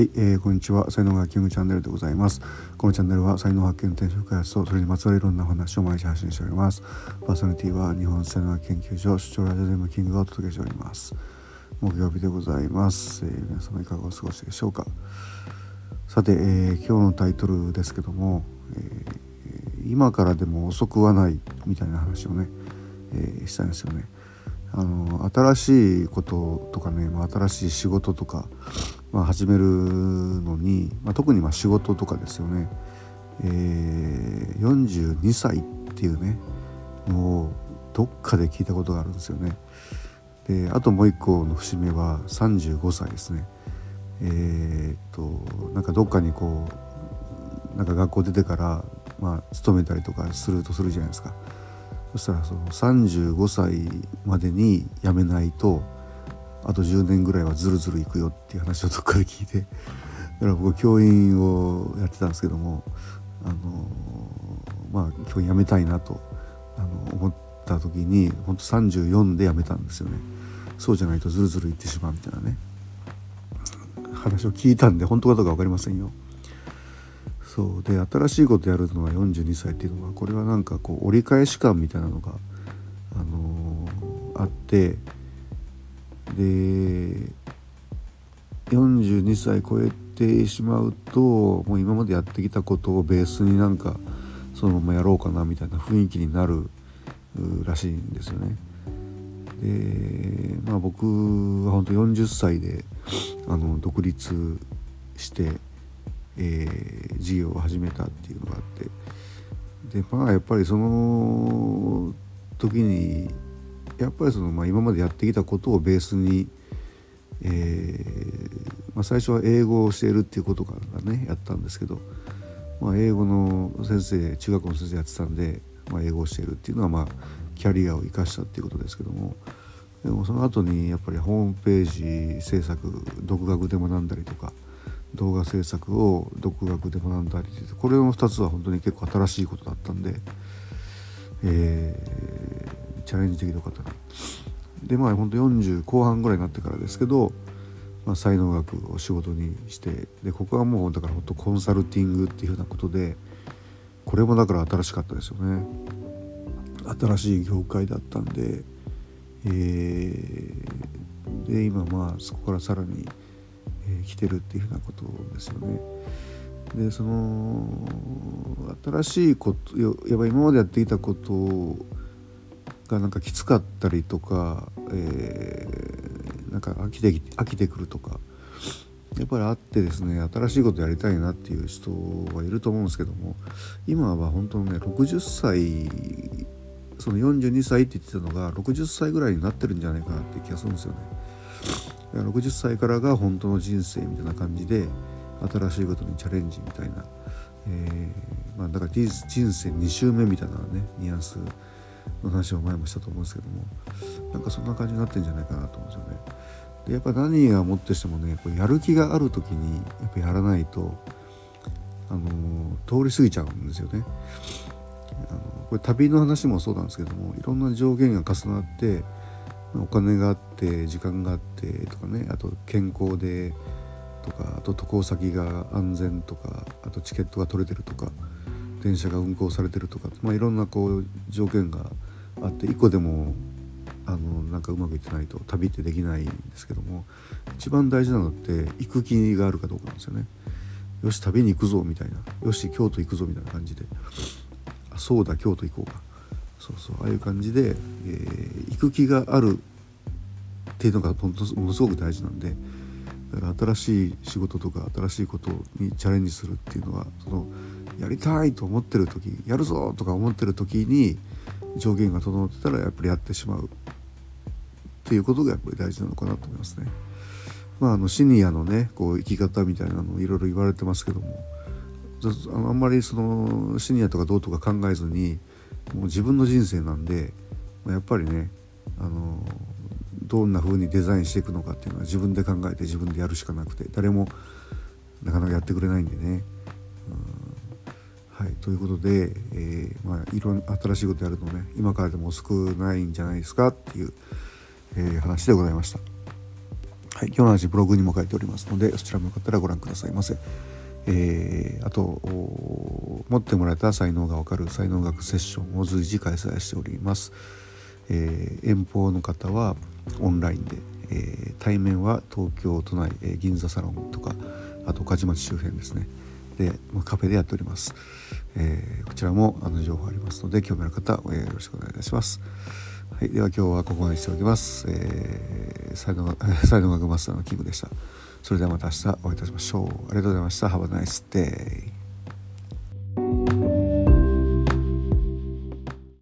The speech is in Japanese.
はい、えー、こんにちは。才能がキングチャンネルでございます。このチャンネルは才能発見、転職開発とそれにまつわるいろんな話を毎日発信しております。パーソナリティは日本才能学研究所主張ラジオデムキングがお届けしております。木曜日でございます。えー、皆様いかがお過ごしでしょうか。さて、えー、今日のタイトルですけども、えー、今からでも遅くはないみたいな話をね、えー、したんですよね。あの新しいこととかね、まあ、新しい仕事とかまあ、始めるのに、まあ、特にまあ仕事とかですよね、えー、42歳っていうねのをどっかで聞いたことがあるんですよね。であともう一個の節目は35歳ですね。えー、っとなんかどっかにこうなんか学校出てからまあ勤めたりとかするとするじゃないですか。そしたらその35歳までに辞めないとあと10年ぐらいはずるずるいくよっていう話をどっかで聞いてだから僕教員をやってたんですけどもあのまあ教員辞めたいなとあの思った時に本当34で辞めたんですよね。そうじゃないとずるずるいってしまうみたいなね。話を聞いたんで本当かどうか分かりませんよ。そう。で新しいことやるのは42歳っていうのはこれはなんかこう折り返し感みたいなのが、あのー、あってで42歳超えてしまうともう今までやってきたことをベースになんかそのままやろうかなみたいな雰囲気になるらしいんですよね。でまあ僕は本当40歳であの独立して、えー、事業を始めたっていうのがあってでまあやっぱりその時にやっぱりその、まあ、今までやってきたことをベースに、えーまあ、最初は英語を教えるっていうことからねやったんですけど、まあ、英語の先生中学の先生やってたんで、まあ、英語を教えるっていうのは、まあ、キャリアを生かしたっていうことですけどもでもその後にやっぱりホームページ制作独学で学んだりとか動画制作を独学で学んだりこれの2つは本当に結構新しいことだったんで、えチャレンジできる方でまあ本当40後半ぐらいになってからですけど、まあ、才能学を仕事にしてでここはもうだから本当コンサルティングっていうふうなことでこれもだから新しかったですよね新しい業界だったんで、えー、で今まあそこからさらに、えー、来てるっていうふうなことですよね。でその新しいことやっぱ今までやっていたことをがなんかきつかったりとか、えー、なんか飽きて飽きてくるとかやっぱりあってですね新しいことやりたいなっていう人はいると思うんですけども今は本当のね60歳その42歳って言ってたのが60歳ぐらいになってるんじゃないかなって気がするんですよね。60歳からが本当の人生みたいな感じで新しいことにチャレンジみたいな、えー、まあ、だから人生2周目みたいなねニュアンスの話を前もしたと思うんですけどもなんかそんな感じになってんじゃないかなと思うんですよね。でやっぱ何がもってしてもねこうやる気がある時にやっぱやらないとあの通り過ぎちゃうんですよね。あのこれ旅の話もそうなんですけどもいろんな条件が重なってお金があって時間があってとかねあと健康でとかあと渡航先が安全とかあとチケットが取れてるとか電車が運行されてるとか、まあ、いろんなこう条件があって1個でもあのなんかうまくいってないと旅ってできないんですけども一番大事なのって行く気があるかどうかなんですよね。よし旅に行くぞみたいな。よし京都行くぞみたいな感じで。そうだ京都行こうか。そうそうああいう感じで、えー、行く気があるっていうのがものすごく大事なんでだから新しい仕事とか新しいことにチャレンジするっていうのはそのやりたいと思ってる時やるぞとか思ってる時に条件が整ってたらやっぱりやってしまうっていうことがやっぱり大事なのかなと思いますね。まあ、あのシニアのねこう生き方みたいなのいろいろ言われてますけどもあのあんまりそのシニアとかどうとか考えずにもう自分の人生なんでやっぱりねあのどんな風にデザインしていくのかっていうのは自分で考えて自分でやるしかなくて誰もなかなかやってくれないんでね。うんはい、ということで、えー、まあ、いろんな新しいことやるのね今からでも少ないんじゃないですかっていう、えー、話でございました。はい、今日の話ブログにも書いておりますのでそちらもよかったらご覧くださいませ。えー、あと持ってもらえた才能がわかる才能学セッションを随時開催しております。え、遠方の方はオンラインで、え、対面は東京都内、え、銀座サロンとかあと梶町周辺ですねで、まあ、カフェでやっております、えー、こちらもあの情報ありますので興味ある方、えー、よろしくお願いいたしますはい、では今日はここまでしておきます。えー、サイドサイド学マスターのキングでした。それではまた明日お会いいたしましょう。ありがとうございました。Have a nice day.